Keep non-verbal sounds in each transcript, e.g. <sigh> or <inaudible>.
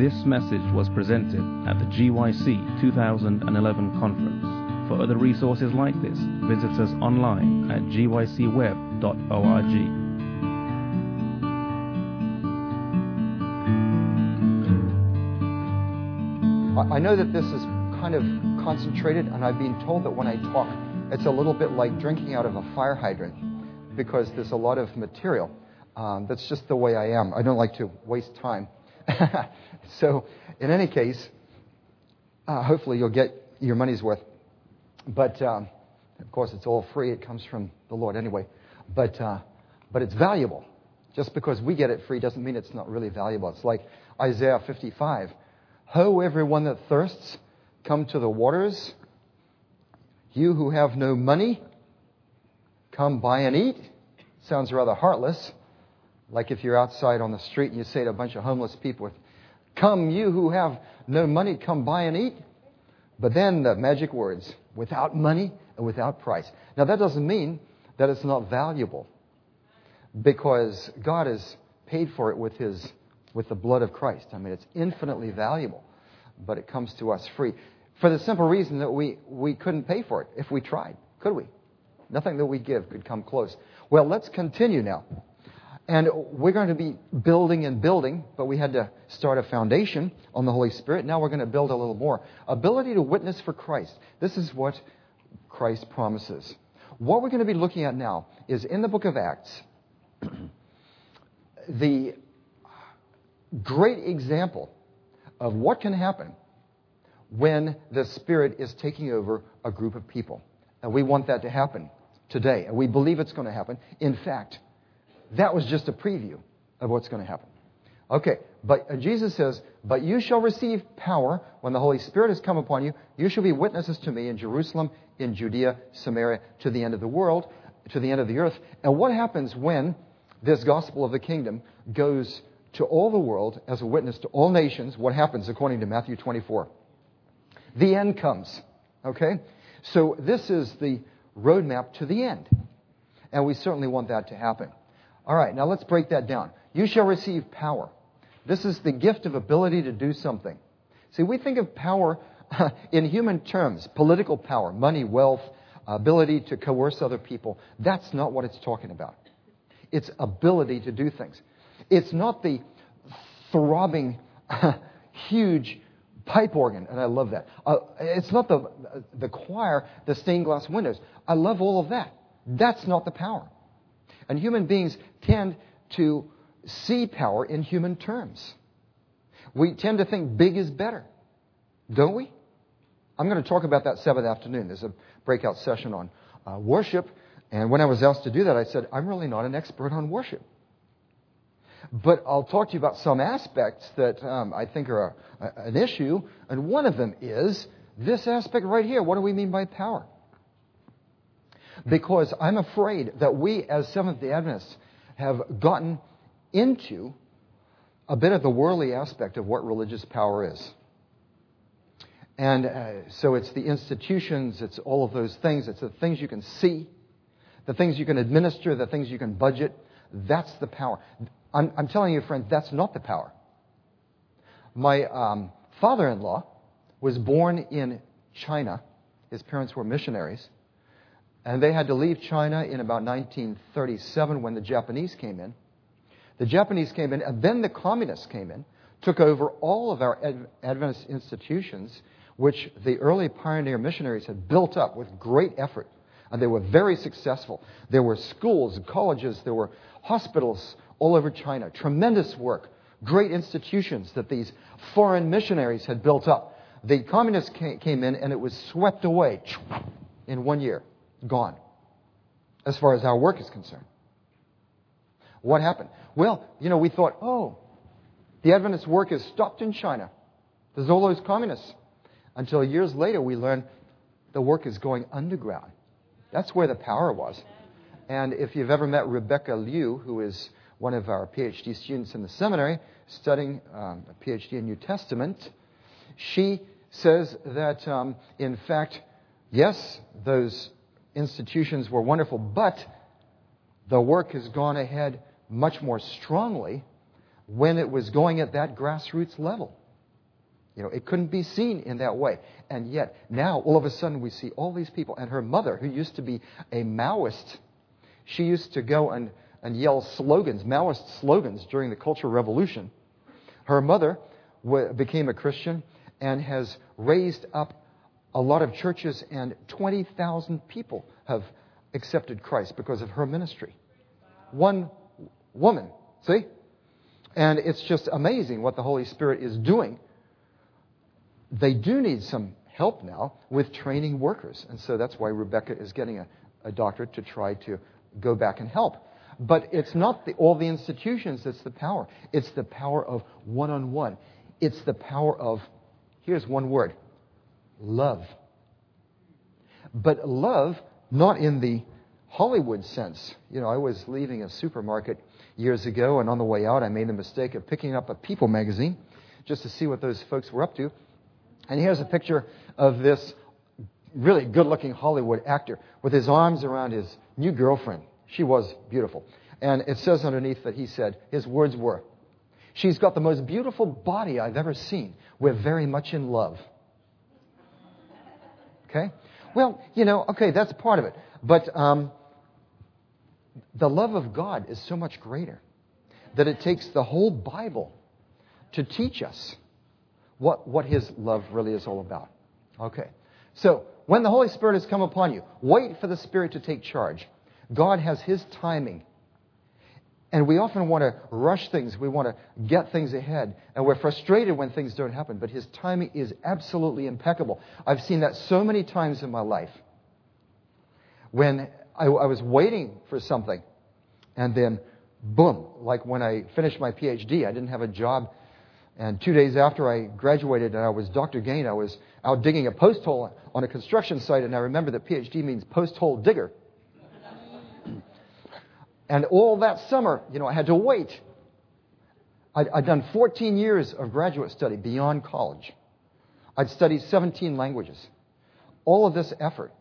This message was presented at the GYC 2011 conference. For other resources like this, visit us online at gycweb.org. I know that this is kind of concentrated, and I've been told that when I talk, it's a little bit like drinking out of a fire hydrant because there's a lot of material. Um, that's just the way I am. I don't like to waste time. <laughs> so, in any case, uh, hopefully you'll get your money's worth. But um, of course, it's all free. It comes from the Lord anyway. But uh, but it's valuable. Just because we get it free doesn't mean it's not really valuable. It's like Isaiah 55. Ho, everyone that thirsts, come to the waters. You who have no money, come buy and eat. Sounds rather heartless. Like if you're outside on the street and you say to a bunch of homeless people, Come, you who have no money, come buy and eat. But then the magic words, without money and without price. Now that doesn't mean that it's not valuable because God has paid for it with his with the blood of Christ. I mean, it's infinitely valuable, but it comes to us free. For the simple reason that we, we couldn't pay for it if we tried, could we? Nothing that we give could come close. Well, let's continue now. And we're going to be building and building, but we had to start a foundation on the Holy Spirit. Now we're going to build a little more. Ability to witness for Christ. This is what Christ promises. What we're going to be looking at now is in the book of Acts, <clears throat> the great example of what can happen when the Spirit is taking over a group of people. And we want that to happen today. And we believe it's going to happen. In fact, that was just a preview of what's going to happen. Okay, but Jesus says, But you shall receive power when the Holy Spirit has come upon you. You shall be witnesses to me in Jerusalem, in Judea, Samaria, to the end of the world, to the end of the earth. And what happens when this gospel of the kingdom goes to all the world as a witness to all nations? What happens according to Matthew 24? The end comes. Okay? So this is the roadmap to the end. And we certainly want that to happen. All right, now let's break that down. You shall receive power. This is the gift of ability to do something. See, we think of power <laughs> in human terms political power, money, wealth, ability to coerce other people. That's not what it's talking about. It's ability to do things. It's not the throbbing, <laughs> huge pipe organ, and I love that. Uh, it's not the, the choir, the stained glass windows. I love all of that. That's not the power. And human beings tend to see power in human terms. We tend to think big is better, don't we? I'm going to talk about that Sabbath afternoon. There's a breakout session on uh, worship. And when I was asked to do that, I said, I'm really not an expert on worship. But I'll talk to you about some aspects that um, I think are a, a, an issue. And one of them is this aspect right here. What do we mean by power? Because I'm afraid that we, as Seventh day Adventists, have gotten into a bit of the worldly aspect of what religious power is. And uh, so it's the institutions, it's all of those things, it's the things you can see, the things you can administer, the things you can budget. That's the power. I'm, I'm telling you, friends, that's not the power. My um, father in law was born in China. His parents were missionaries. And they had to leave China in about 1937 when the Japanese came in. The Japanese came in, and then the communists came in, took over all of our Adventist institutions, which the early pioneer missionaries had built up with great effort. And they were very successful. There were schools, colleges, there were hospitals all over China. Tremendous work, great institutions that these foreign missionaries had built up. The communists came in, and it was swept away in one year gone as far as our work is concerned. What happened? Well, you know, we thought, oh, the Adventist work is stopped in China. There's all those communists. Until years later, we learned the work is going underground. That's where the power was. And if you've ever met Rebecca Liu, who is one of our PhD students in the seminary studying um, a PhD in New Testament, she says that, um, in fact, yes, those institutions were wonderful, but the work has gone ahead much more strongly when it was going at that grassroots level. You know, it couldn't be seen in that way. And yet, now, all of a sudden, we see all these people. And her mother, who used to be a Maoist, she used to go and, and yell slogans, Maoist slogans, during the Cultural Revolution. Her mother w- became a Christian and has raised up a lot of churches, and 20,000 people have accepted Christ because of her ministry. One woman, see? And it's just amazing what the Holy Spirit is doing. They do need some help now with training workers. And so that's why Rebecca is getting a, a doctorate to try to go back and help. But it's not the, all the institutions that's the power. It's the power of one on one. It's the power of, here's one word love. But love, not in the Hollywood sense. You know, I was leaving a supermarket years ago, and on the way out, I made the mistake of picking up a People magazine just to see what those folks were up to. And here's a picture of this really good looking Hollywood actor with his arms around his new girlfriend. She was beautiful. And it says underneath that he said, his words were, She's got the most beautiful body I've ever seen. We're very much in love. Okay? Well, you know, okay, that's part of it. But um, the love of God is so much greater that it takes the whole Bible to teach us what, what His love really is all about. Okay. So, when the Holy Spirit has come upon you, wait for the Spirit to take charge. God has His timing. And we often want to rush things. We want to get things ahead. And we're frustrated when things don't happen. But His timing is absolutely impeccable. I've seen that so many times in my life. When I, I was waiting for something, and then boom, like when I finished my PhD, I didn't have a job. And two days after I graduated and I was Dr. Gane, I was out digging a post hole on a construction site. And I remember that PhD means post hole digger. And all that summer, you know, I had to wait. I'd, I'd, done 14 years of graduate study beyond college. I'd studied 17 languages. All of this effort,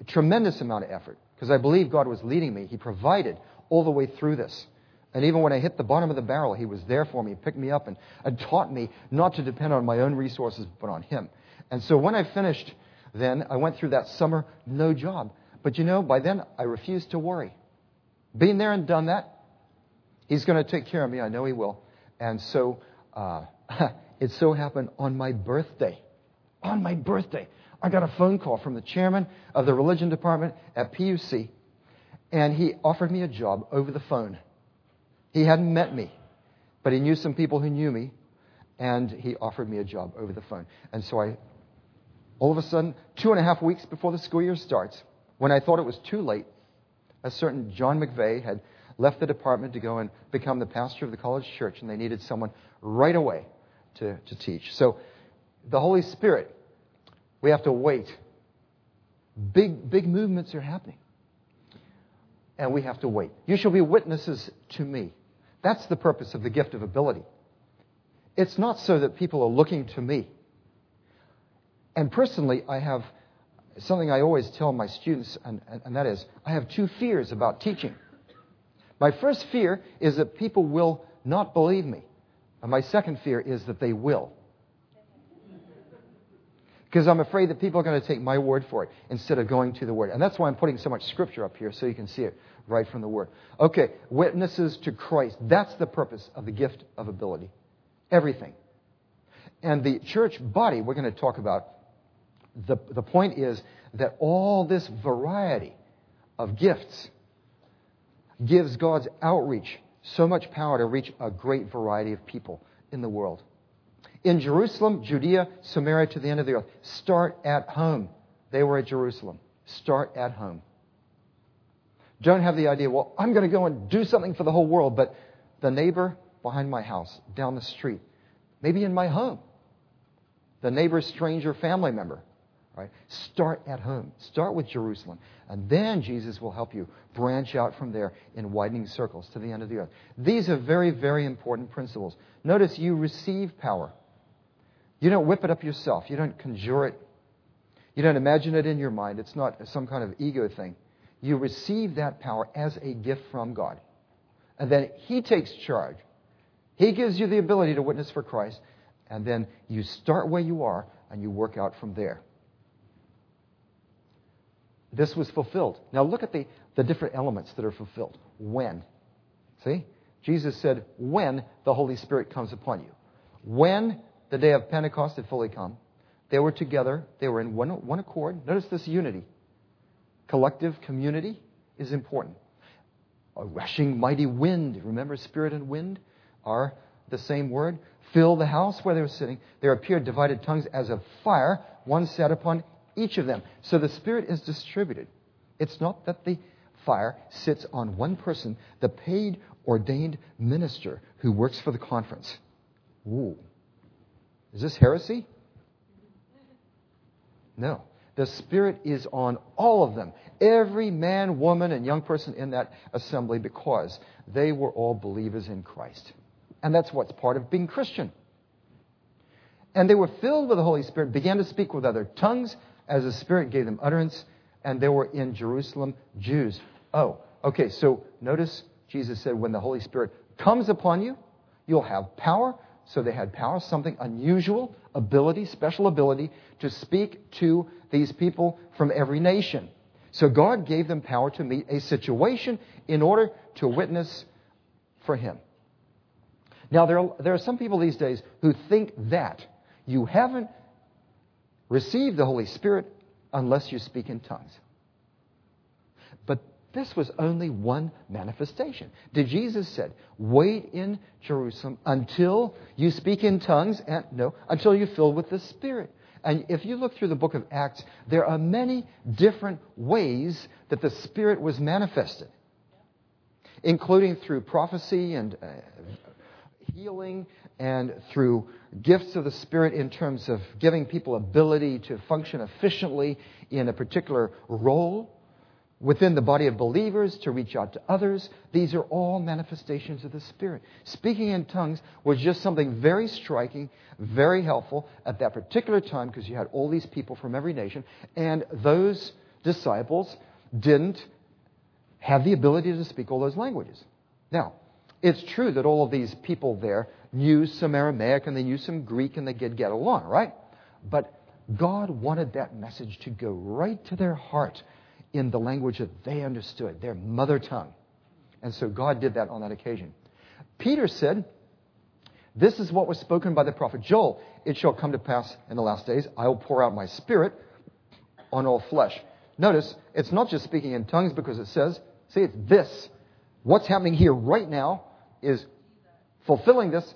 a tremendous amount of effort, because I believe God was leading me. He provided all the way through this. And even when I hit the bottom of the barrel, He was there for me, picked me up, and, and taught me not to depend on my own resources, but on Him. And so when I finished, then I went through that summer, no job. But you know, by then I refused to worry. Been there and done that. He's going to take care of me. I know He will. And so uh, <laughs> it so happened on my birthday. On my birthday, I got a phone call from the chairman of the religion department at PUC, and he offered me a job over the phone. He hadn't met me, but he knew some people who knew me, and he offered me a job over the phone. And so I, all of a sudden, two and a half weeks before the school year starts, when I thought it was too late, a certain John McVeigh had left the department to go and become the pastor of the college church, and they needed someone right away to, to teach. So the Holy Spirit, we have to wait. Big, big movements are happening. And we have to wait. You shall be witnesses to me. That's the purpose of the gift of ability. It's not so that people are looking to me. And personally, I have something I always tell my students, and, and, that is I have two fears about teaching. My first fear is that people will not believe me. And my second fear is that they will. Because I'm afraid that people are going to take my word for it instead of going to the word. And that's why I'm putting so much scripture up here so you can see it right from the word. Okay, witnesses to Christ. That's the purpose of the gift of ability. Everything. And the church body, we're going to talk about the, the point is that all this variety of gifts gives God's outreach so much power to reach a great variety of people in the world. In Jerusalem, Judea, Samaria, to the end of the earth. Start at home. They were at Jerusalem. Start at home. Don't have the idea, well, I'm going to go and do something for the whole world, but the neighbor behind my house, down the street, maybe in my home, the neighbor's stranger family member, Right? Start at home. Start with Jerusalem. And then Jesus will help you branch out from there in widening circles to the end of the earth. These are very, very important principles. Notice you receive power. You don't whip it up yourself. You don't conjure it. You don't imagine it in your mind. It's not some kind of ego thing. You receive that power as a gift from God. And then He takes charge. He gives you the ability to witness for Christ. and then you start where you are and you work out from there. This was fulfilled. Now look at the, the different elements that are fulfilled. When? See? Jesus said, when the Holy Spirit comes upon you. When the day of Pentecost had fully come, they were together, they were in one, one accord. Notice this unity. Collective community is important. A rushing mighty wind, remember spirit and wind are the same word, fill the house where they were sitting. There appeared divided tongues as of fire, one sat upon each of them. So the Spirit is distributed. It's not that the fire sits on one person, the paid ordained minister who works for the conference. Ooh. Is this heresy? No. The Spirit is on all of them. Every man, woman, and young person in that assembly because they were all believers in Christ. And that's what's part of being Christian. And they were filled with the Holy Spirit, began to speak with other tongues as the Spirit gave them utterance, and they were in Jerusalem Jews. Oh, okay, so notice Jesus said, when the Holy Spirit comes upon you, you'll have power. So they had power, something unusual, ability, special ability to speak to these people from every nation. So God gave them power to meet a situation in order to witness for Him. Now, there are, there are some people these days who think that you haven't received the Holy Spirit unless you speak in tongues. But this was only one manifestation. Did Jesus said, "Wait in Jerusalem until you speak in tongues and no, until you're filled with the Spirit." And if you look through the book of Acts, there are many different ways that the Spirit was manifested, including through prophecy and uh, healing and through gifts of the Spirit in terms of giving people ability to function efficiently in a particular role within the body of believers to reach out to others. These are all manifestations of the Spirit. Speaking in tongues was just something very striking, very helpful at that particular time because you had all these people from every nation, and those disciples didn't have the ability to speak all those languages. Now, it's true that all of these people there knew some Aramaic and they knew some Greek and they could get along, right? But God wanted that message to go right to their heart in the language that they understood, their mother tongue. And so God did that on that occasion. Peter said, This is what was spoken by the prophet Joel. It shall come to pass in the last days, I will pour out my spirit on all flesh. Notice, it's not just speaking in tongues because it says, see, it's this. What's happening here right now is fulfilling this.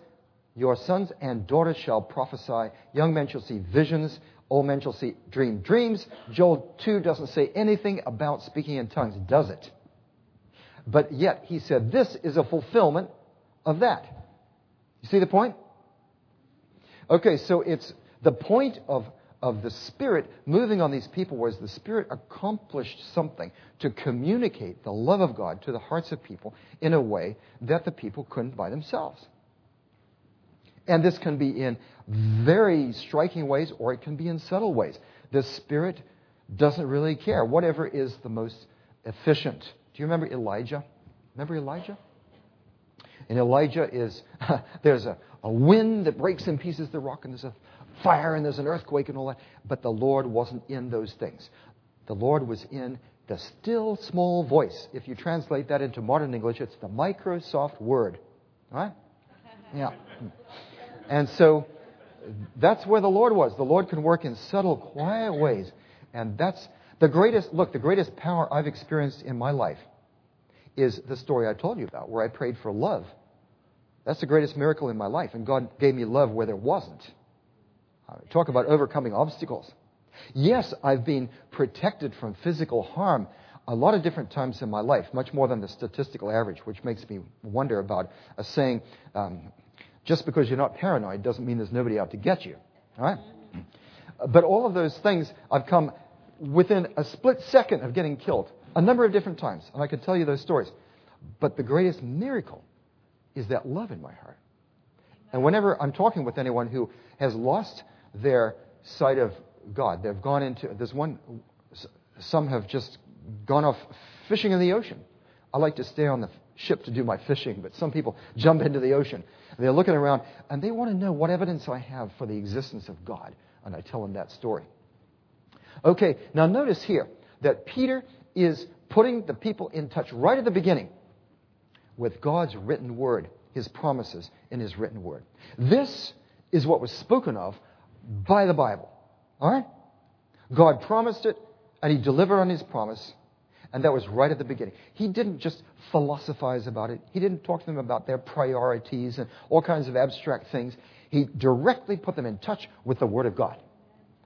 Your sons and daughters shall prophesy. Young men shall see visions. Old men shall see dream dreams. Joel 2 doesn't say anything about speaking in tongues, does it? But yet he said this is a fulfillment of that. You see the point? Okay, so it's the point of of the Spirit moving on these people was the Spirit accomplished something to communicate the love of God to the hearts of people in a way that the people couldn't by themselves. And this can be in very striking ways or it can be in subtle ways. The Spirit doesn't really care. Whatever is the most efficient. Do you remember Elijah? Remember Elijah? And Elijah is, <laughs> there's a, a wind that breaks in pieces the rock, and there's a fire and there's an earthquake and all that. But the Lord wasn't in those things. The Lord was in the still small voice. If you translate that into modern English, it's the Microsoft Word. Right? <laughs> Yeah. And so that's where the Lord was. The Lord can work in subtle, quiet ways. And that's the greatest, look, the greatest power I've experienced in my life is the story I told you about, where I prayed for love. That's the greatest miracle in my life. And God gave me love where there wasn't. Talk about overcoming obstacles. Yes, I've been protected from physical harm a lot of different times in my life, much more than the statistical average, which makes me wonder about a saying, um, just because you're not paranoid doesn't mean there's nobody out to get you. All right? But all of those things, I've come within a split second of getting killed a number of different times, and I could tell you those stories. But the greatest miracle is that love in my heart. And whenever I'm talking with anyone who has lost their sight of God. They've gone into, there's one, some have just gone off fishing in the ocean. I like to stay on the ship to do my fishing, but some people jump into the ocean. They're looking around and they want to know what evidence I have for the existence of God. And I tell them that story. Okay, now notice here that Peter is putting the people in touch right at the beginning with God's written word, his promises in his written word. This is what was spoken of by the Bible. All right? God promised it, and he delivered on his promise, and that was right at the beginning. He didn't just philosophize about it, he didn't talk to them about their priorities and all kinds of abstract things. He directly put them in touch with the Word of God.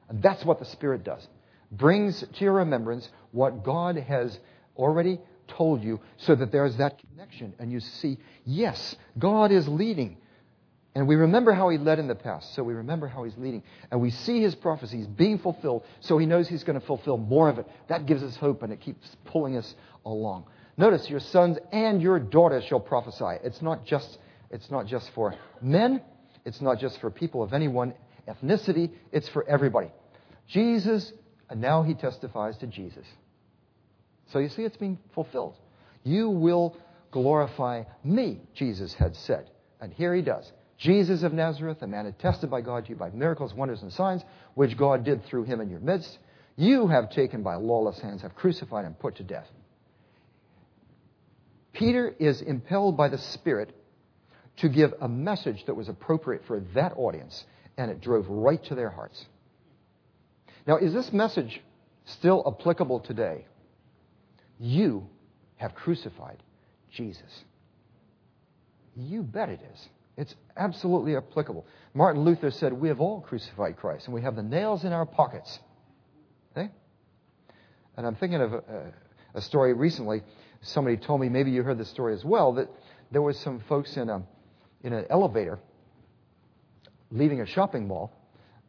And that's what the Spirit does. Brings to your remembrance what God has already told you so that there's that connection and you see, yes, God is leading. And we remember how he led in the past, so we remember how he's leading. And we see his prophecies being fulfilled, so he knows he's going to fulfill more of it. That gives us hope and it keeps pulling us along. Notice your sons and your daughters shall prophesy. It's not just, it's not just for men, it's not just for people of any one ethnicity, it's for everybody. Jesus, and now he testifies to Jesus. So you see, it's being fulfilled. You will glorify me, Jesus had said. And here he does. Jesus of Nazareth, a man attested by God to you by miracles, wonders, and signs, which God did through him in your midst, you have taken by lawless hands, have crucified and put to death. Peter is impelled by the Spirit to give a message that was appropriate for that audience, and it drove right to their hearts. Now, is this message still applicable today? You have crucified Jesus. You bet it is. It's absolutely applicable. Martin Luther said, We have all crucified Christ, and we have the nails in our pockets. Okay? And I'm thinking of a, a story recently. Somebody told me, maybe you heard the story as well, that there was some folks in, a, in an elevator leaving a shopping mall,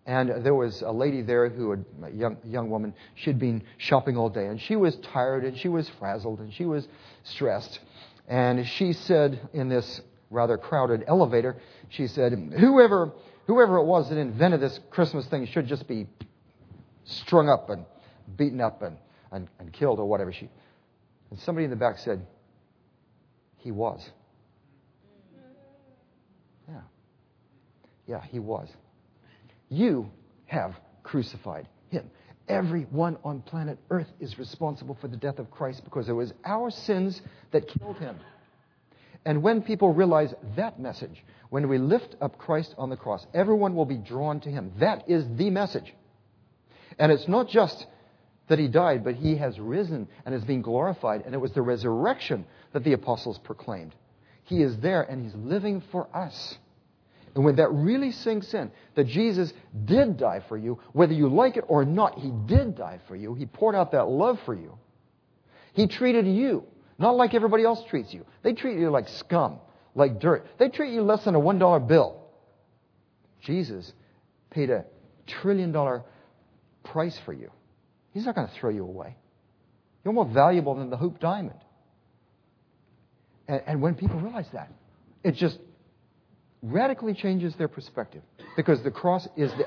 and there was a lady there who, had, a young, young woman, she'd been shopping all day, and she was tired, and she was frazzled, and she was stressed. And she said in this rather crowded elevator, she said, whoever, whoever it was that invented this Christmas thing should just be strung up and beaten up and, and, and killed or whatever. She, and somebody in the back said, he was. Yeah. Yeah, he was. You have crucified him. Everyone on planet Earth is responsible for the death of Christ because it was our sins that killed him. And when people realize that message, when we lift up Christ on the cross, everyone will be drawn to him. That is the message. And it's not just that he died, but he has risen and is being glorified. And it was the resurrection that the apostles proclaimed. He is there and he's living for us. And when that really sinks in, that Jesus did die for you, whether you like it or not, He did die for you. He poured out that love for you. He treated you not like everybody else treats you. They treat you like scum, like dirt. They treat you less than a $1 bill. Jesus paid a trillion dollar price for you. He's not going to throw you away. You're more valuable than the Hope diamond. And, and when people realize that, it just radically changes their perspective because the cross is the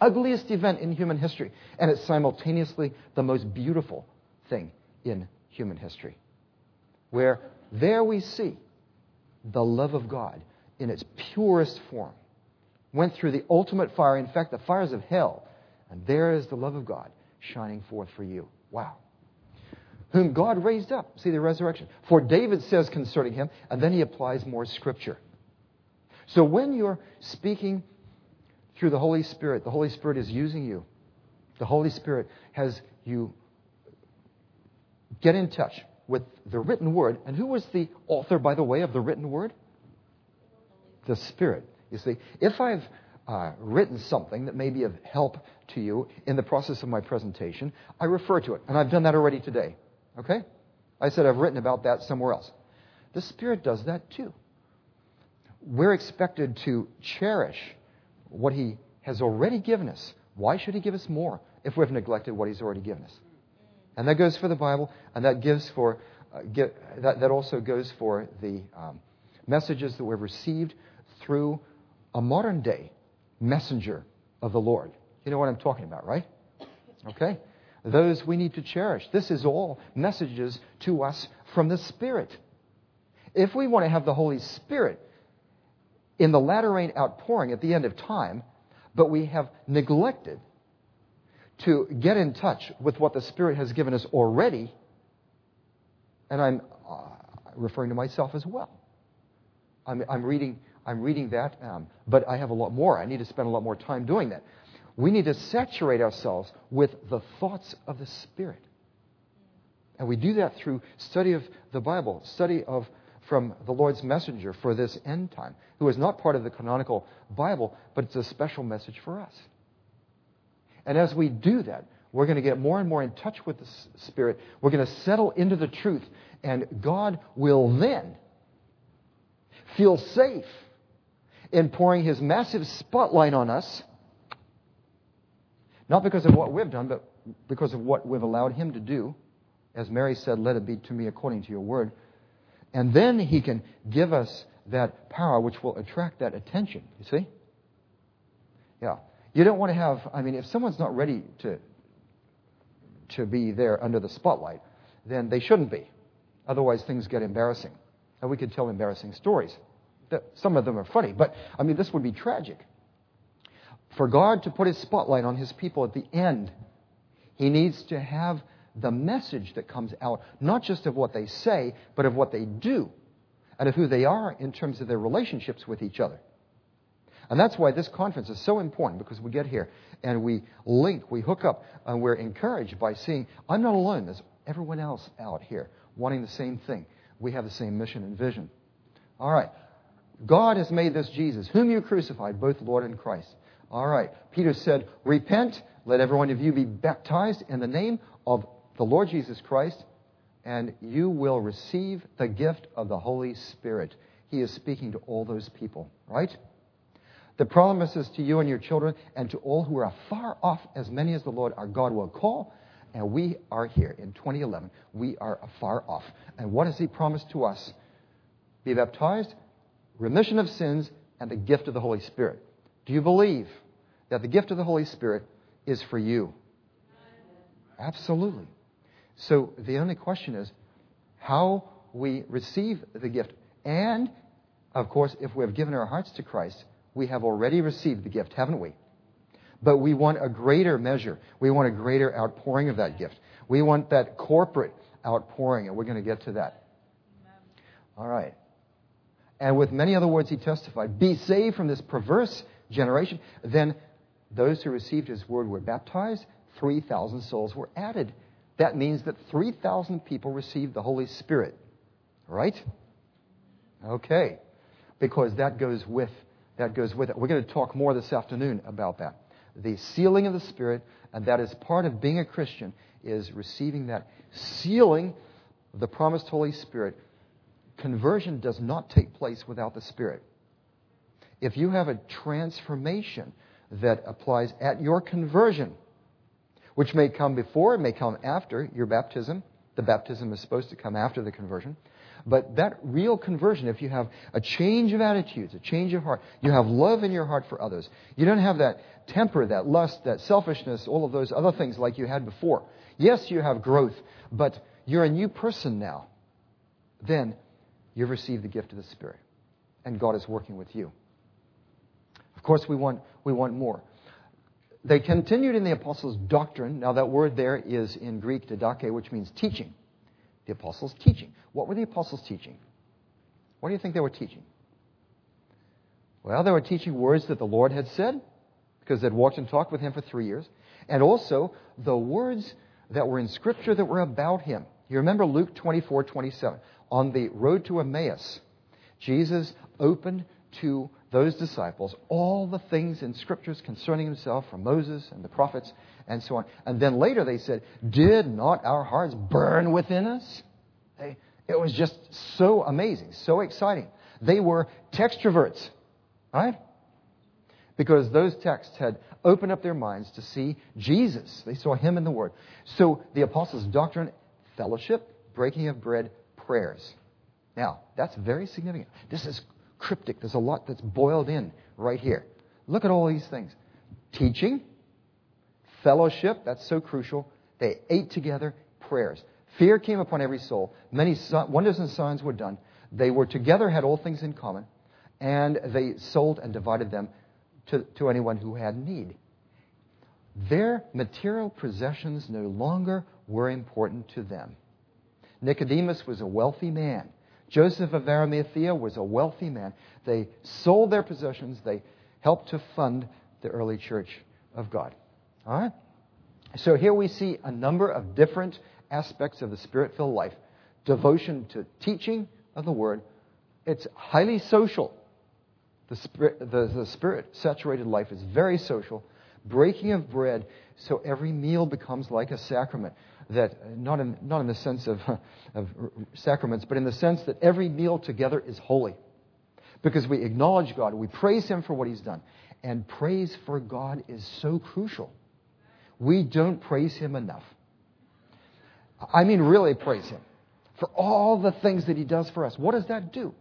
ugliest event in human history, and it's simultaneously the most beautiful thing in human history. Where there we see the love of God in its purest form. Went through the ultimate fire, in fact, the fires of hell, and there is the love of God shining forth for you. Wow. Whom God raised up. See the resurrection. For David says concerning him, and then he applies more scripture. So when you're speaking through the Holy Spirit, the Holy Spirit is using you. The Holy Spirit has you get in touch with the written word. And who was the author, by the way, of the written word? The Spirit. You see, if I've uh, written something that may be of help to you in the process of my presentation, I refer to it. And I've done that already today. Okay? I said I've written about that somewhere else. The Spirit does that too we're expected to cherish what He has already given us. Why should He give us more if we've neglected what He's already given us? And that goes for the Bible, and that gives for uh, get, that, that also goes for the um, messages that we've received through a modern day messenger of the Lord. You know what I'm talking about, right? Okay? Those we need to cherish. This is all messages to us from the Spirit. If we want to have the Holy Spirit in the latter rain outpouring at the end of time, but we have neglected to get in touch with what the Spirit has given us already, and I'm uh, referring to myself as well. I'm, I'm reading, I'm reading that, um, but I have a lot more. I need to spend a lot more time doing that. We need to saturate ourselves with the thoughts of the Spirit. And we do that through study of the Bible, study of from the Lord's messenger for this end time, who is not part of the canonical Bible, but it's a special message for us. And as we do that, we're going to get more and more in touch with the Spirit. We're going to settle into the truth. And God will then feel safe in pouring His massive spotlight on us, not because of what we've done, but because of what we've allowed Him to do. As Mary said, let it be to me according to your word. And then He can give us that power which will attract that attention. You see? Yeah. You don't want to have, I mean, if someone's not ready to, to be there under the spotlight, then they shouldn't be. Otherwise, things get embarrassing. And we could tell embarrassing stories. Some of them are funny, but I mean, this would be tragic. For God to put his spotlight on his people at the end, he needs to have the message that comes out, not just of what they say, but of what they do, and of who they are in terms of their relationships with each other. And that's why this conference is so important because we get here and we link, we hook up, and we're encouraged by seeing I'm not alone. There's everyone else out here wanting the same thing. We have the same mission and vision. All right. God has made this Jesus, whom you crucified, both Lord and Christ. All right. Peter said, Repent, let every one of you be baptized in the name of the Lord Jesus Christ, and you will receive the gift of the Holy Spirit. He is speaking to all those people, right? The promises to you and your children and to all who are far off, as many as the Lord our God will call. And we are here in 2011. We are afar off. And what has He promised to us? Be baptized, remission of sins, and the gift of the Holy Spirit. Do you believe that the gift of the Holy Spirit is for you? Absolutely. So the only question is how we receive the gift. And, of course, if we have given our hearts to Christ, we have already received the gift, haven't we? But we want a greater measure. We want a greater outpouring of that gift. We want that corporate outpouring, and we're going to get to that. All right. And with many other words, he testified, Be saved from this perverse generation. Then those who received his word were baptized. 3,000 souls were added. That means that 3,000 people received the Holy Spirit. Right? Okay. Because that goes with that goes with it. We're going to talk more this afternoon about that. The sealing of the Spirit, and that is part of being a Christian, is receiving that sealing of the promised Holy Spirit. Conversion does not take place without the Spirit. If you have a transformation that applies at your conversion, which may come before, it may come after your baptism, the baptism is supposed to come after the conversion. But that real conversion, if you have a change of attitudes, a change of heart, you have love in your heart for others. You don't have that temper, that lust, that selfishness, all of those other things like you had before. Yes, you have growth, but you're a new person now. Then you've received the gift of the Spirit, and God is working with you. Of course, we want, we want more. They continued in the apostles' doctrine. Now, that word there is in Greek, didache, which means teaching the apostles' teaching. What were the apostles teaching? What do you think they were teaching? Well, they were teaching words that the Lord had said, because they'd walked and talked with him for three years, and also the words that were in Scripture that were about him. You remember Luke 24, 27. On the road to Emmaus, Jesus opened to those disciples all the things in Scriptures concerning himself from Moses and the prophets and so on. And then later they said, Did not our hearts burn within us? They, it was just so amazing, so exciting. They were textroverts, right? Because those texts had opened up their minds to see Jesus. They saw him in the Word. So the apostles' doctrine, fellowship, breaking of bread, prayers. Now, that's very significant. This is cryptic. There's a lot that's boiled in right here. Look at all these things teaching, fellowship, that's so crucial. They ate together, prayers. Fear came upon every soul. Many wonders and signs were done. They were together, had all things in common, and they sold and divided them to, to anyone who had need. Their material possessions no longer were important to them. Nicodemus was a wealthy man. Joseph of Arimathea was a wealthy man. They sold their possessions, they helped to fund the early church of God. All right? So here we see a number of different aspects of the spirit filled life devotion to teaching of the word. It's highly social. The spirit, the, the spirit saturated life is very social. Breaking of bread, so every meal becomes like a sacrament. That not in, not in the sense of, <laughs> of sacraments, but in the sense that every meal together is holy. Because we acknowledge God, we praise Him for what He's done. And praise for God is so crucial. We don't praise Him enough. I mean, really praise Him for all the things that He does for us. What does that do?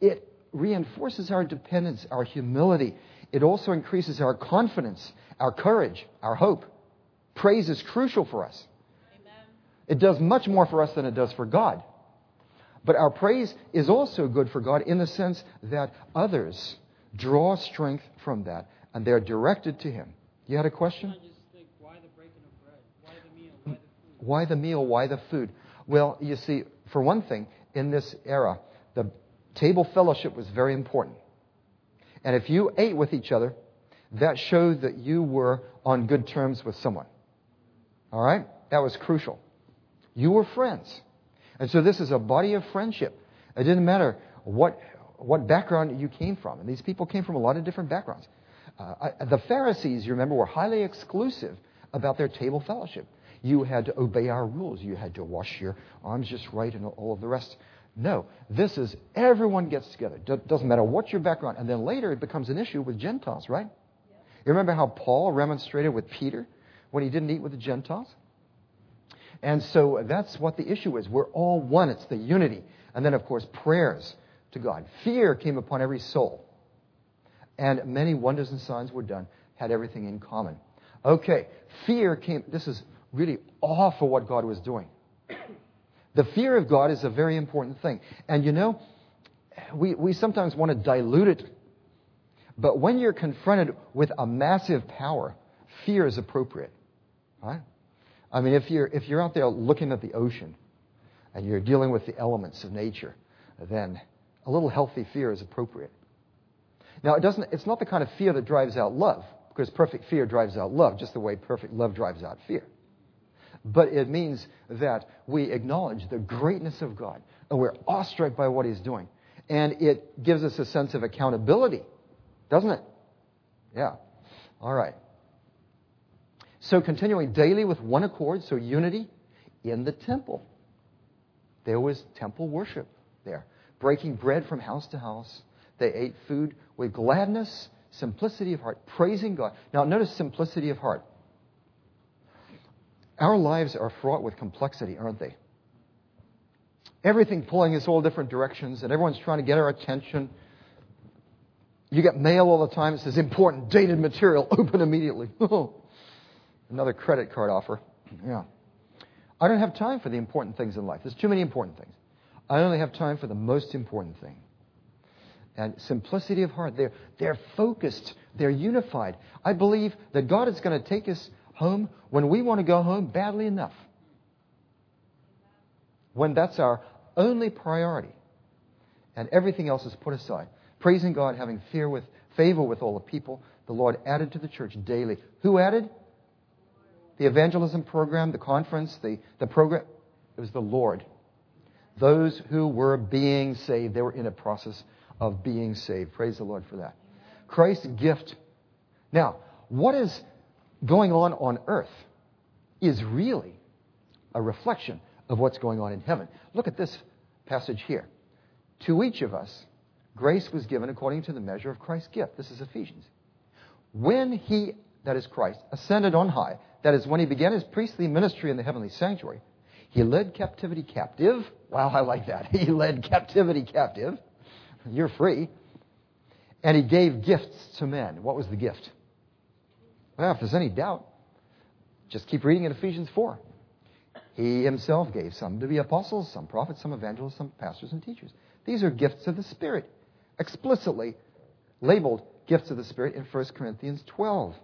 It reinforces our dependence, our humility. It also increases our confidence, our courage, our hope. Praise is crucial for us. Amen. It does much more for us than it does for God. But our praise is also good for God in the sense that others draw strength from that and they're directed to Him. You had a question? Why the meal? Why the food? Well, you see, for one thing, in this era, the table fellowship was very important. And if you ate with each other, that showed that you were on good terms with someone. All right? That was crucial. You were friends. And so this is a body of friendship. It didn't matter what, what background you came from. And these people came from a lot of different backgrounds. Uh, I, the Pharisees, you remember, were highly exclusive about their table fellowship. You had to obey our rules. You had to wash your arms just right and all of the rest. No, this is everyone gets together. Doesn't matter what your background. And then later it becomes an issue with Gentiles, right? Yeah. You remember how Paul remonstrated with Peter when he didn't eat with the Gentiles? And so that's what the issue is. We're all one. It's the unity. And then, of course, prayers to God. Fear came upon every soul. And many wonders and signs were done, had everything in common. Okay, fear came. This is really awe for what God was doing. <clears throat> The fear of God is a very important thing. And you know, we, we sometimes want to dilute it. But when you're confronted with a massive power, fear is appropriate. Right? I mean, if you're, if you're out there looking at the ocean and you're dealing with the elements of nature, then a little healthy fear is appropriate. Now, it doesn't, it's not the kind of fear that drives out love, because perfect fear drives out love, just the way perfect love drives out fear. But it means that we acknowledge the greatness of God, and we're awestruck by what He's doing. And it gives us a sense of accountability, doesn't it? Yeah. All right. So continuing daily with one accord, so unity in the temple. There was temple worship there. Breaking bread from house to house. They ate food with gladness, simplicity of heart, praising God. Now notice simplicity of heart. Our lives are fraught with complexity, aren't they? Everything pulling us all different directions, and everyone's trying to get our attention. You get mail all the time that says important dated material, <laughs> open immediately. <laughs> Another credit card offer. Yeah. I don't have time for the important things in life. There's too many important things. I only have time for the most important thing. And simplicity of heart. They're, they're focused. They're unified. I believe that God is going to take us home when we want to go home badly enough. When that's our only priority. And everything else is put aside. Praising God, having fear with favor with all the people. The Lord added to the church daily. Who added? the evangelism program, the conference, the, the program. It was the Lord. Those who were being saved, they were in a process of being saved. Praise the Lord for that. Christ's gift. Now, what is going on on earth is really a reflection of what's going on in heaven. Look at this passage here. To each of us, grace was given according to the measure of Christ's gift. This is Ephesians. When he, that is Christ, ascended on high, that is, when he began his priestly ministry in the heavenly sanctuary, he led captivity captive. Wow, I like that. <laughs> He led captivity captive. You're free. And he gave gifts to men. What was the gift? Well, if there's any doubt, just keep reading in Ephesians 4. He himself gave some to be apostles, some prophets, some evangelists, some pastors and teachers. These are gifts of the Spirit, explicitly labeled gifts of the Spirit in 1 Corinthians 12.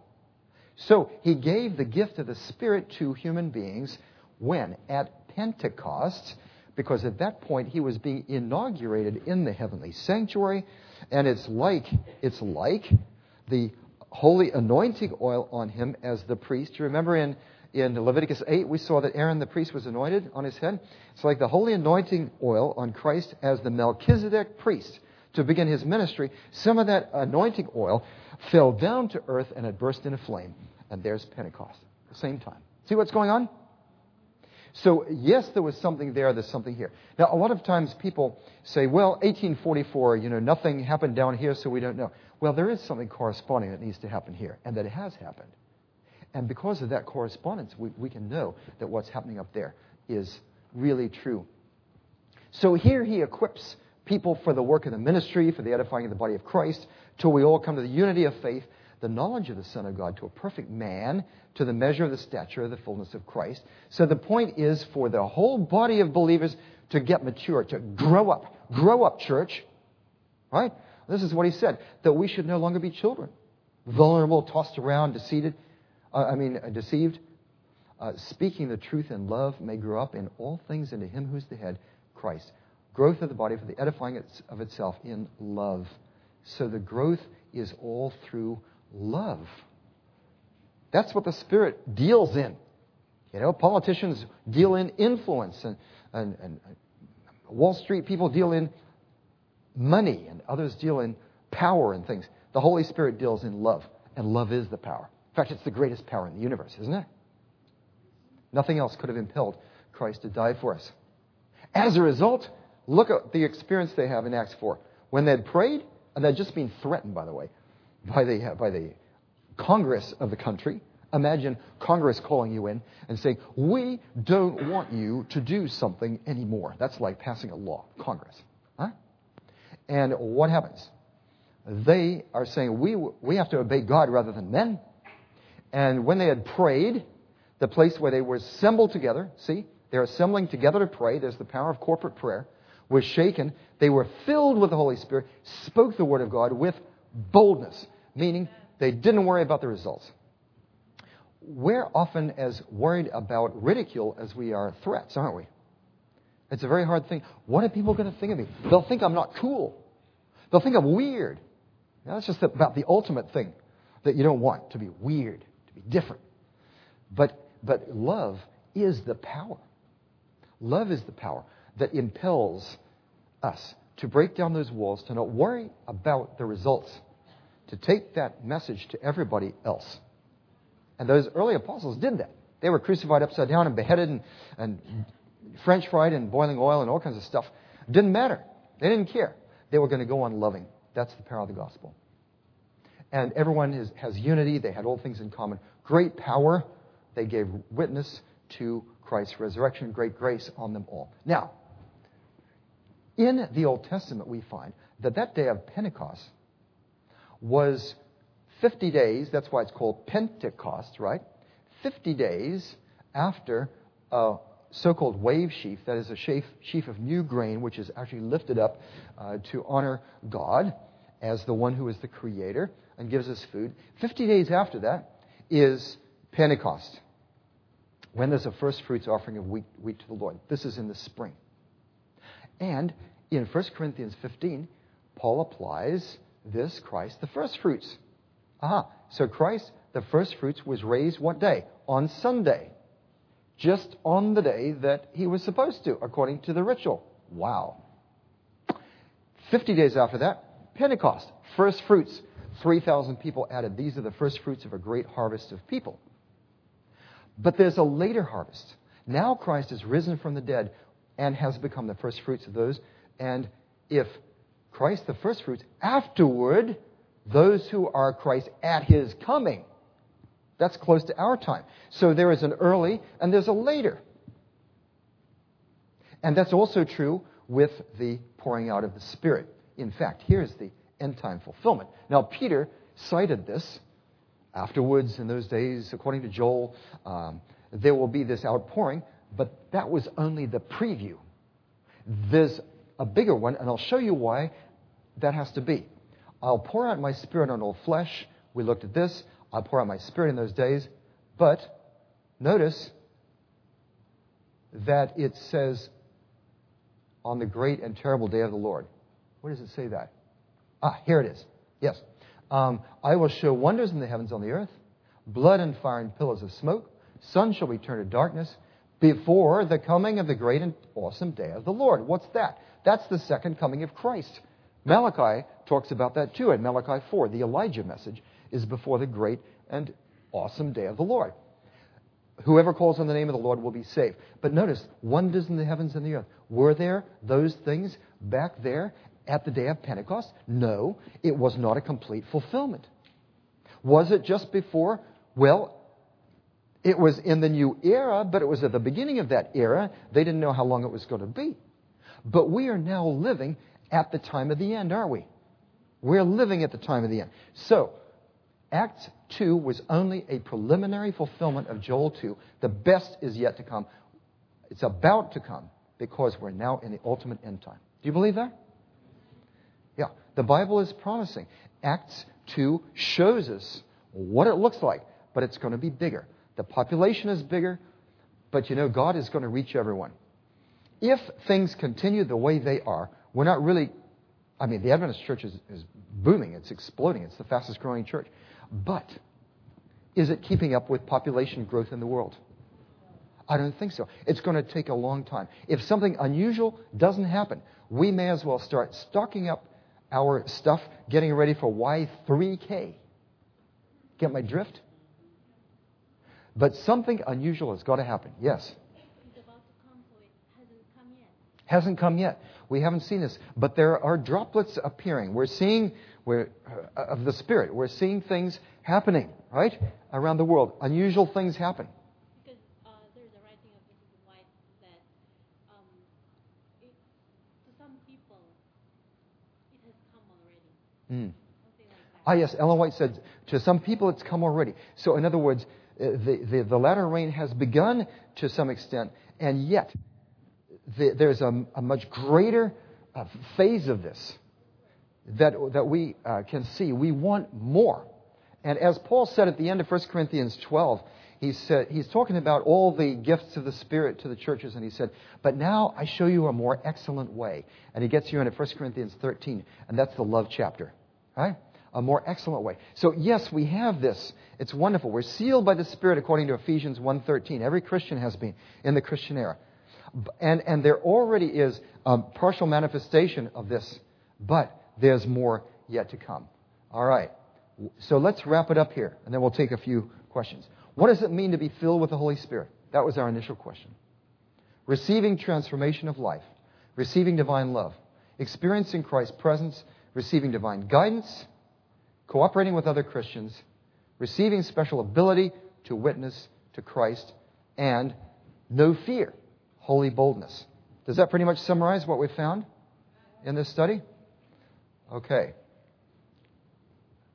So he gave the gift of the Spirit to human beings when? At Pentecost, because at that point he was being inaugurated in the heavenly sanctuary, and it's like it's like the holy anointing oil on him as the priest. You remember in in Leviticus 8, we saw that Aaron the priest was anointed on his head. It's like the holy anointing oil on Christ as the Melchizedek priest to begin his ministry. Some of that anointing oil fell down to earth and it burst into flame. And there's Pentecost the same time. See what's going on? So, yes, there was something there, there's something here. Now, a lot of times people say, well, 1844, you know, nothing happened down here, so we don't know. Well, there is something corresponding that needs to happen here, and that it has happened. And because of that correspondence, we, we can know that what's happening up there is really true. So here he equips people for the work of the ministry, for the edifying of the body of Christ, till we all come to the unity of faith, the knowledge of the Son of God, to a perfect man, to the measure of the stature of the fullness of Christ. So the point is for the whole body of believers to get mature, to grow up. Grow up, church. Right? This is what he said, that we should no longer be children, vulnerable, tossed around, deceived, uh, I mean, uh, deceived, uh, speaking the truth in love, may grow up in all things into Him who's the head, Christ. Growth of the body for the edifying of itself in love. So the growth is all through love. That's what the Spirit deals in. You know, politicians deal in influence, and, and, and Wall Street people deal in money, and others deal in power and things. The Holy Spirit deals in love, and love is the power. In fact, it's the greatest power in the universe, isn't it? Nothing else could have impelled Christ to die for us. As a result, look at the experience they have in Acts 4. When they'd prayed, and they'd just been threatened, by the way, by the, by the Congress of the country. Imagine Congress calling you in and saying, We don't want you to do something anymore. That's like passing a law, Congress. Huh? And what happens? They are saying, we, we have to obey God rather than men. And when they had prayed, the place where they were assembled together, see, they're assembling together to pray, there's the power of corporate prayer, was shaken. They were filled with the Holy Spirit, spoke the word of God with boldness, meaning they didn't worry about the results. We're often as worried about ridicule as we are threats, aren't we? It's a very hard thing. What are people going to think of me? They'll think I'm not cool. They'll think I'm weird. That's just about the ultimate thing that you don't want to be weird to be different. But, but love is the power. Love is the power that impels us to break down those walls, to not worry about the results, to take that message to everybody else. And those early apostles did that. They were crucified upside down and beheaded and, and French fried in boiling oil and all kinds of stuff. Didn't matter. They didn't care. They were going to go on loving. That's the power of the gospel and everyone is, has unity. They had all things in common. Great power. They gave witness to Christ's resurrection, great grace on them all. Now, in the Old Testament, we find that that day of Pentecost was 50 days. That's why it's called Pentecost, right? 50 days after a so called wave sheaf, that is a sheaf, of new grain, which is actually lifted up uh, to honor God as the one who is the creator and gives us food. 50 days after that is Pentecost, when there's a first fruits offering of wheat, wheat to the Lord. This is in the spring. And in 1 Corinthians 15, Paul applies this Christ, the first fruits. Aha. So Christ, the first fruits, was raised what day? On Sunday. Just on the day that he was supposed to, according to the ritual. Wow. 50 days after that, Pentecost, first fruits. 3,000 people added. These are the first fruits of a great harvest of people. But there's a later harvest. Now Christ is risen from the dead and has become the first fruits of those. And if Christ, the first fruits, afterward, those who are Christ at his coming, that's close to our time. So there is an early and there's a later. And that's also true with the pouring out of the Spirit. In fact, here's the end time fulfillment. Now, Peter cited this afterwards in those days, according to Joel. Um, there will be this outpouring, But that was only the preview. There's a bigger one, and I'll show you why that has to be. I'll pour out my spirit on all flesh. We looked at this. I'll pour out my spirit in those days. But notice that it says on the great and terrible day of the Lord. Where does it say that? Ah, here it is. Yes. Um, I will show wonders in the heavens on the earth, blood and fire and pillars of smoke. Sun shall be turned to darkness before the coming of the great and awesome day of the Lord. What's that? That's the second coming of Christ. Malachi talks about that too in Malachi 4. The Elijah message is before the great and awesome day of the Lord. Whoever calls on the name of the Lord will be saved. But notice, wonders in the heavens and the earth. Were there those things back there at the day of Pentecost? No, it was not a complete fulfillment. Was it just before? Well, it was in the new era, but it was at the beginning of that era. They didn't know how long it was going to be. But we are now living at the time of the end, aren't we? We're living at the time of the end. So, Acts 2 was only a preliminary fulfillment of Joel 2. The best is yet to come. It's about to come because we're now in the ultimate end time. Do you believe that? Yeah. The Bible is promising. Acts 2 shows us what it looks like, but it's going to be bigger. The population is bigger, but you know, God is going to reach everyone. If things continue the way they are, we're not really, I mean, the Adventist church is, is booming, it's exploding, it's the fastest growing church. But is it keeping up with population growth in the world? I don't think so. It's going to take a long time. If something unusual doesn't happen, we may as well start stocking up our stuff, getting ready for Y3K. Get my drift? But something unusual has got to happen. Yes? It's about to come, so it hasn't come yet. Hasn't come yet. We haven't seen this. But there are droplets appearing. We're seeing we're, uh, of the Spirit. We're seeing things happening, right? Around the world. Unusual things happen. Because uh, there's a writing of Mrs. White that um, it, to some people it has come already. Mm. Like. Ah, yes, Ellen White said, to some people it's come already. So, in other words, uh, the, the, the latter rain has begun to some extent, and yet the, there's a, a much greater uh, phase of this that, that we uh, can see. We want more. And as Paul said at the end of 1 Corinthians 12, he said, he's talking about all the gifts of the Spirit to the churches, and he said, But now I show you a more excellent way. And he gets you in at 1 Corinthians 13, and that's the love chapter. Right? A more excellent way. So yes, we have this. It's wonderful. We're sealed by the Spirit according to Ephesians 1.13. Every Christian has been in the Christian era. And, and there already is a partial manifestation of this, but there's more yet to come. All right. So let's wrap it up here, and then we'll take a few questions. What does it mean to be filled with the Holy Spirit? That was our initial question. Receiving transformation of life, receiving divine love, experiencing Christ's presence, receiving divine guidance, cooperating with other Christians, receiving special ability to witness to Christ, and no fear, holy boldness. Does that pretty much summarize what we found in this study? Okay.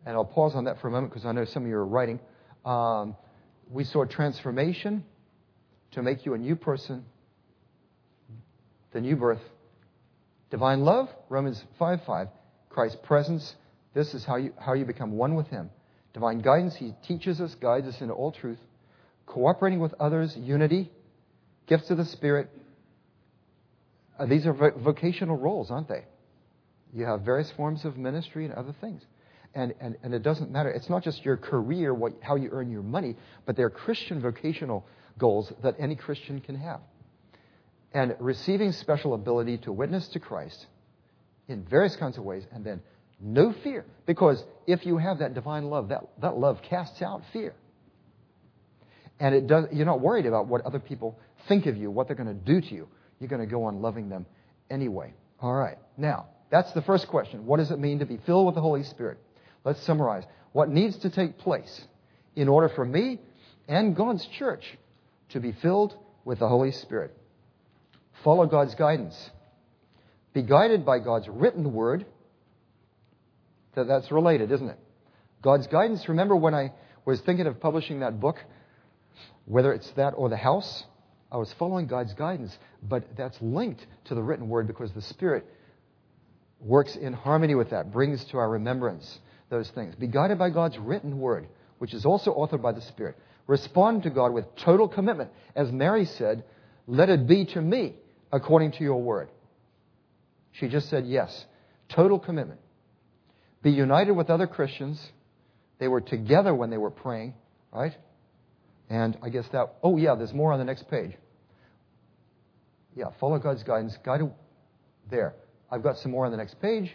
And I'll pause on that for a moment because I know some of you are writing. Um, we saw transformation to make you a new person, the new birth. Divine love, Romans 5 5. Christ's presence, this is how you, how you become one with Him. Divine guidance, He teaches us, guides us into all truth. Cooperating with others, unity. Gifts of the Spirit. Uh, these are vo- vocational roles, aren't they? You have various forms of ministry and other things. And, and, and it doesn't matter. It's not just your career, what, how you earn your money, but they're Christian vocational goals that any Christian can have. And receiving special ability to witness to Christ in various kinds of ways, and then no fear. Because if you have that divine love, that, that love casts out fear. And it does, you're not worried about what other people think of you, what they're going to do to you. You're going to go on loving them anyway. All right. Now, that's the first question. What does it mean to be filled with the Holy Spirit? Let's summarize. What needs to take place in order for me and God's church to be filled with the Holy Spirit? Follow God's guidance. Be guided by God's written word. That that's related, isn't it? God's guidance. Remember when I was thinking of publishing that book, whether it's that or the house, I was following God's guidance, but that's linked to the written word because the Spirit works in harmony with that, brings to our remembrance those things. Be guided by God's written word, which is also authored by the Spirit. Respond to God with total commitment. As Mary said, let it be to me according to your word. She just said yes. Total commitment. Be united with other Christians. They were together when they were praying, right? And I guess that, oh yeah, there's more on the next page. Yeah, follow God's guidance. Guide there. I've got some more on the next page.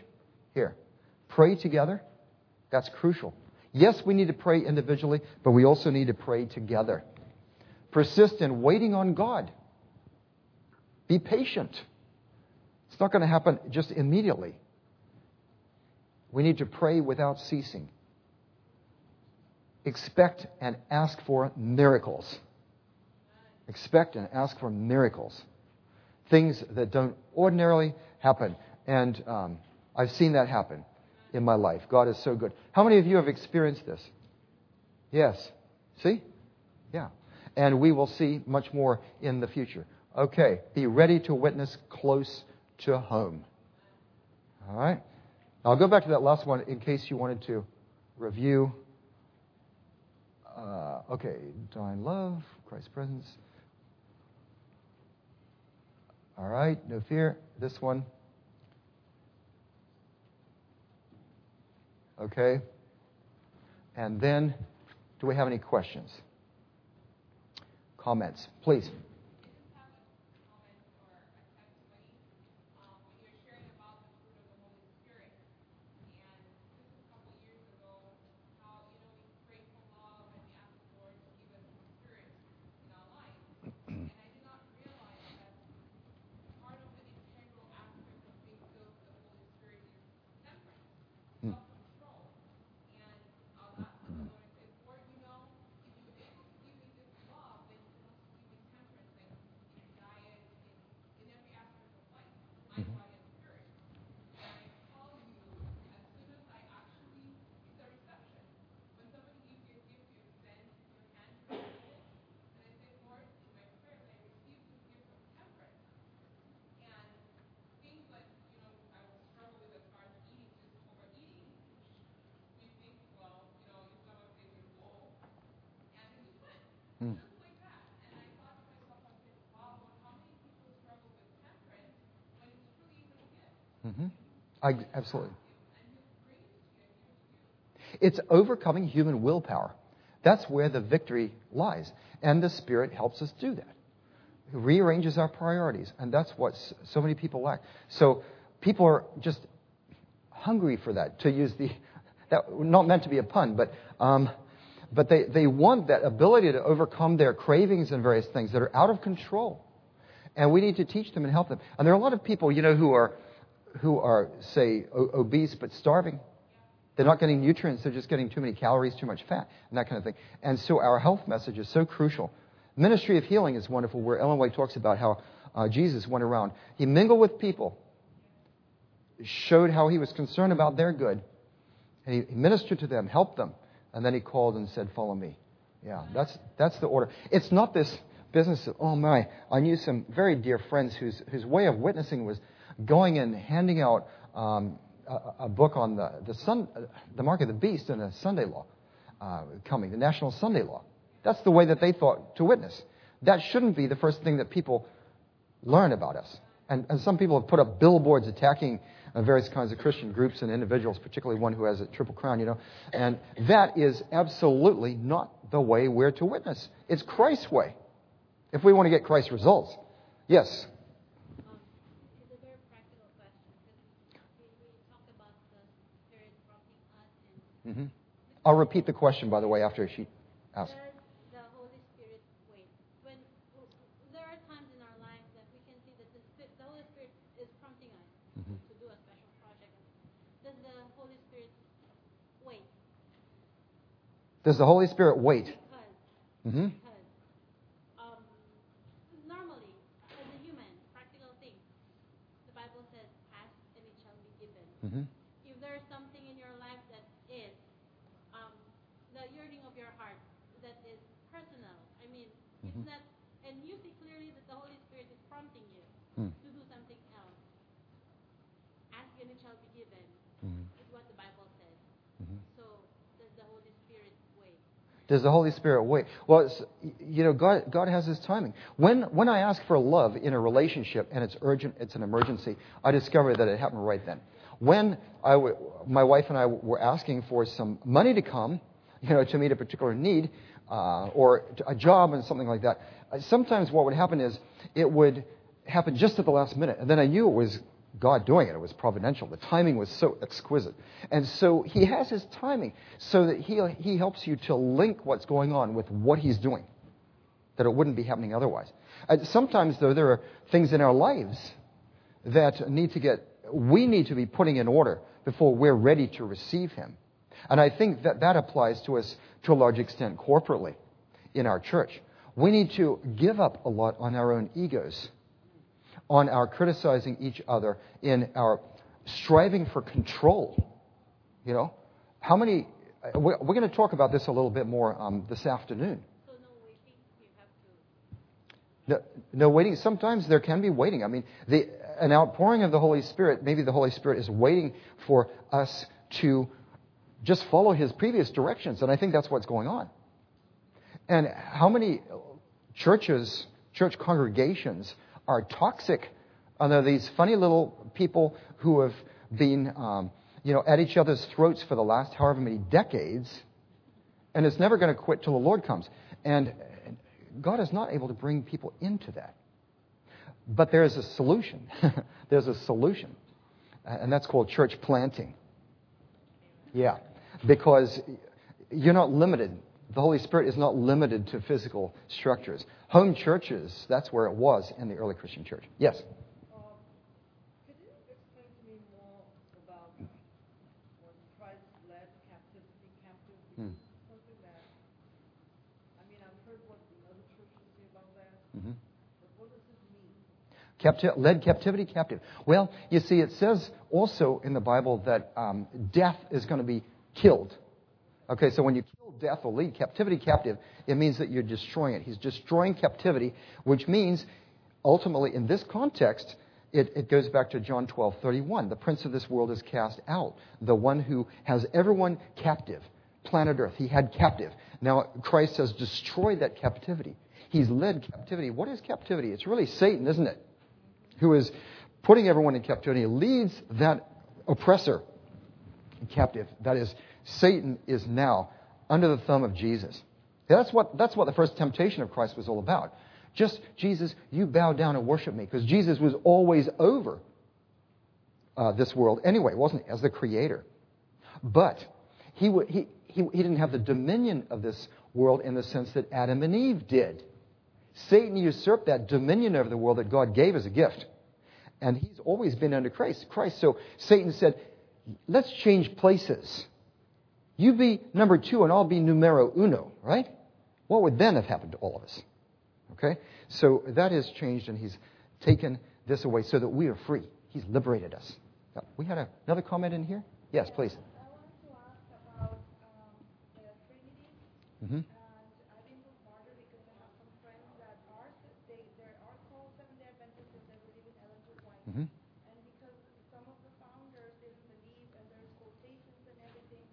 Here. Pray together. That's crucial. Yes, we need to pray individually, but we also need to pray together. Persist in waiting on God. Be patient. It's not going to happen just immediately. We need to pray without ceasing. Expect and ask for miracles. Expect and ask for miracles. Things that don't ordinarily happen. And um, I've seen that happen in my life. God is so good. How many of you have experienced this? Yes. See? Yeah. And we will see much more in the future. Okay. Be ready to witness close to home. All right? I'll go back to that last one in case you wanted to review. Uh, okay. Divine love, Christ's presence. All right. No fear. This one. Okay? And then, do we have any questions? Comments? Please. Absolutely. It's overcoming human willpower. That's where the victory lies. And the Spirit helps us do that. It rearranges our priorities. And that's what so many people lack. So people are just hungry for that, to use the, <laughs> that, not meant to be a pun, but, um, but they, they want that ability to overcome their cravings and various things that are out of control. And we need to teach them and help them. And there are a lot of people, you know, who are, who are, say, obese but starving. They're not getting nutrients, they're just getting too many calories, too much fat, and that kind of thing. And so our health message is so crucial. Ministry of healing is wonderful, where Ellen White talks about how uh, Jesus went around. He mingled with people, showed how he was concerned about their good, and he ministered to them, helped them, and then he called and said, Follow me. Yeah, that's, that's the order. It's not this business of, oh my, I knew some very dear friends whose, whose way of witnessing was going and handing out um, a, a, book on the, the, sun, the mark of the beast and a Sunday law uh, coming, the national Sunday law. That's the way that they thought to witness. That shouldn't be the first thing that people learn about us. And, and some people have put up billboards attacking uh, various kinds of Christian groups and individuals, particularly one who has a triple crown, you know. And that is absolutely not the way we're to witness. It's Christ's way. If we want to get Christ's results. Yes. Mm-hmm. I'll repeat the question, by the way, after she asks. Does the Holy Spirit wait? When there are times in our life that we can see that the Holy Spirit is prompting us to do a special project. This the Holy Spirit wait? When there are times in our lives that we can see that the, the Holy Spirit is prompting us mm-hmm. to do a special project. Does the Holy Spirit wait? Does the Holy Spirit wait? Because, mm-hmm. because um, normally, as a human, practical thing, the Bible says, "Ask and it shall be given." Mm-hmm. If there is something in your life that is um, the yearning of your heart that is personal, I mean, Mhm. it's not, and you see clearly prompting you Hmm. to do something else, ask and it shall be given, Mhm. is what the Bible says. Mhm. So does the Holy Spirit wait? Does the Holy Spirit wait? Well, you know, God, God has His timing. When, when I ask for love in a relationship and it's urgent, it's an emergency, I discover that it happened right then. When I w- my wife and I were asking for some money to come, you know, to meet a particular need, uh, or a job and something like that, sometimes what would happen is it would happen just at the last minute, and then I knew it was God doing it. It was providential. The timing was so exquisite. And so he has his timing so that he, he helps you to link what's going on with what he's doing, that it wouldn't be happening otherwise. And sometimes, though, there are things in our lives that need to get, we need to be putting in order before we're ready to receive him. And I think that that applies to us to a large extent corporately in our church. We need to give up a lot on our own egos on our criticizing each other, in our striving for control. You know, how many? uh, We're, we're going to talk about this a little bit more um, this afternoon. So no waiting, you have to. No, no waiting. Sometimes there can be waiting. I mean, the, an outpouring of the Holy Spirit, maybe the Holy Spirit is waiting for us to just follow His previous directions, and I think that's what's going on. And how many churches, church congregations, are toxic? And they're these funny little people who have been, um, you know, at each other's throats for the last however many decades, and it's never going to quit till the Lord comes. And God is not able to bring people into that. But there's a solution. <laughs> there's a solution. And that's called church planting. Yeah. Because you're not limited. The Holy Spirit is not limited to physical structures. Home churches, that's where it was in the early Christian church. Yes? Um, Could you explain to me more about when Christ led captivity captive? Hmm. Something that, I mean, I've heard what the other churches say about that, hmm what does it mean? Capti- led captivity captive. Well, you see, it says also in the Bible that um, death is going to be killed. Okay, so when you kill death or lead captivity captive, it means that you're destroying it. He's destroying captivity, which means ultimately, in this context, it, it goes back to John 12, 31. The prince of this world is cast out. The one who has everyone captive, planet Earth, he had captive. Now, Christ has destroyed that captivity. He's led captivity. What is captivity? It's really Satan, isn't it? Who is putting everyone in captivity, leads that oppressor captive. That is, Satan is now under the thumb of Jesus. That's what, that's what the first temptation of Christ was all about. Just, Jesus, you bow down and worship me. Because Jesus was always over uh, this world anyway, wasn't he? As the creator. But he, he, he, he didn't have the dominion of this world in the sense that Adam and Eve did. Satan usurped that dominion over the world that God gave as a gift. And he's always been under Christ. Christ. So Satan said, let's change places. You be number two and I'll be numero uno, right? What would then have happened to all of us? Okay? So that has changed and he's taken this away so that we are free. He's liberated us. We had a, another comment in here? Yes, please. I wanted to ask about um, the Trinity, hmm and I've been bombarded because I have some friends that are they they are called Seventh Day Adventists and they believe in Ellen G. White, hmm and because some of the founders didn't believe, and there's quotations and everything,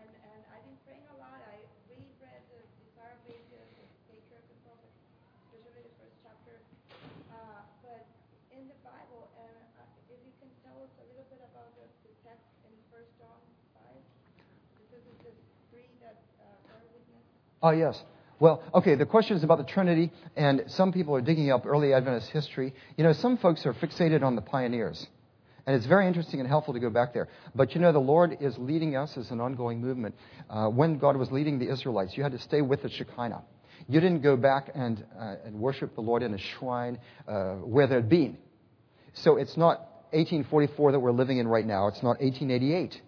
and and I've been praying a lot. I reread the Desire of Ages, Patriarchs and Prophets, especially the first chapter, uh, but in the Bible, and uh, if you can tell us a little bit about the, the text in First John five, because it's the three that uh, bear Oh, yes. Well, okay, the question is about the Trinity, and some people are digging up early Adventist history. You know, some folks are fixated on the pioneers. And it's very interesting and helpful to go back there. But you know, the Lord is leading us as an ongoing movement. Uh, when God was leading the Israelites, you had to stay with the Shekinah. You didn't go back and, uh, and worship the Lord in a shrine uh, where there'd been. So it's not 1844 that we're living in right now. It's not 1888.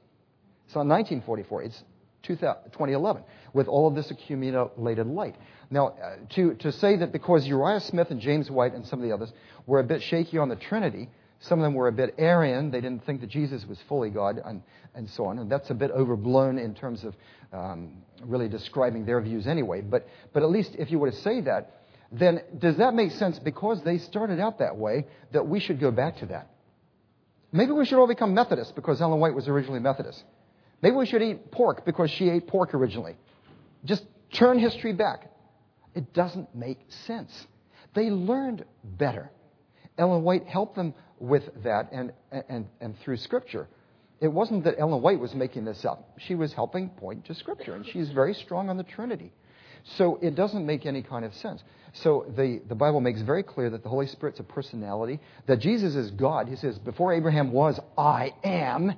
It's not 1944. It's 2011 with all of this accumulated light. Now, uh, to, to say that because Uriah Smith and James White and some of the others were a bit shaky on the Trinity, some of them were a bit Arian, they didn't think that Jesus was fully God, and, and so on. And that's a bit overblown in terms of um, really describing their views anyway. But, but at least if you were to say that, then does that make sense because they started out that way that we should go back to that? Maybe we should all become Methodists because Ellen White was originally Methodist. Maybe we should eat pork because she ate pork originally. Just turn history back. It doesn't make sense. They learned better. Ellen White helped them with that and, and, and through Scripture. It wasn't that Ellen White was making this up. She was helping point to Scripture, and she's very strong on the Trinity. So it doesn't make any kind of sense. So the, the Bible makes very clear that the Holy Spirit's a personality, that Jesus is God. He says, Before Abraham was, I am.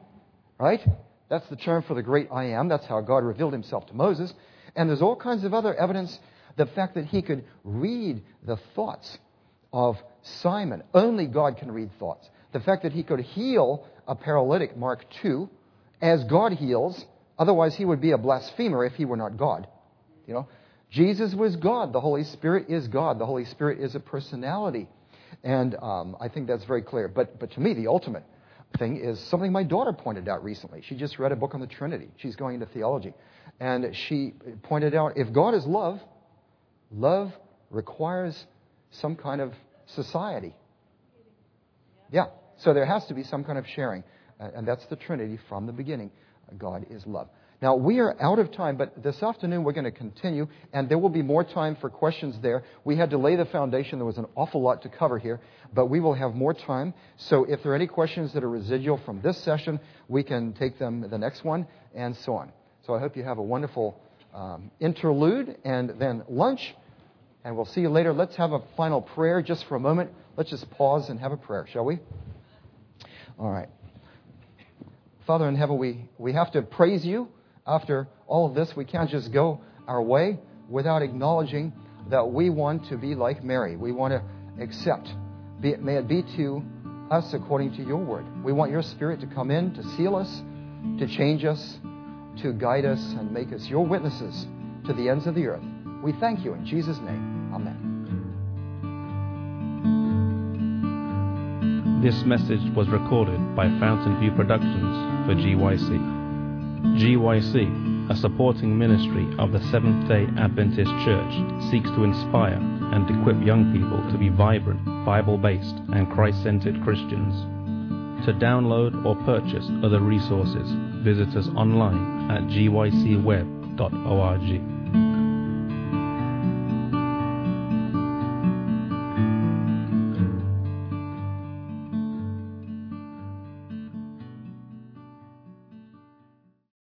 Right? That's the term for the great I am. That's how God revealed himself to Moses. And there's all kinds of other evidence. The fact that he could read the thoughts of Simon. Only God can read thoughts. The fact that he could heal a paralytic, Mark 2, as God heals. Otherwise, he would be a blasphemer if he were not God. You know, Jesus was God. The Holy Spirit is God. The Holy Spirit is a personality. And um, I think that's very clear. But, but to me, the ultimate thing is something my daughter pointed out recently. She just read a book on the Trinity. She's going into theology. And she pointed out if God is love, love requires some kind of society. Yeah. So there has to be some kind of sharing. And that's the Trinity from the beginning. God is love. Now, we are out of time, but this afternoon we're going to continue, and there will be more time for questions there. We had to lay the foundation. There was an awful lot to cover here, but we will have more time. So if there are any questions that are residual from this session, we can take them the next one, and so on. So I hope you have a wonderful um, interlude and then lunch, and we'll see you later. Let's have a final prayer just for a moment. Let's just pause and have a prayer, shall we? All right. Father in heaven, we, we have to praise you after all of this, we can't just go our way without acknowledging that we want to be like Mary. We want to accept. Be may it be to us according to your word. We want your spirit to come in, to seal us, to change us, to guide us, and make us your witnesses to the ends of the earth. We thank you in Jesus' name. Amen. This message was recorded by Fountain View Productions for GYC. GYC, a supporting ministry of the Seventh day Adventist Church, seeks to inspire and equip young people to be vibrant, Bible based, and Christ centered Christians. To download or purchase other resources, visit us online at gycweb.org.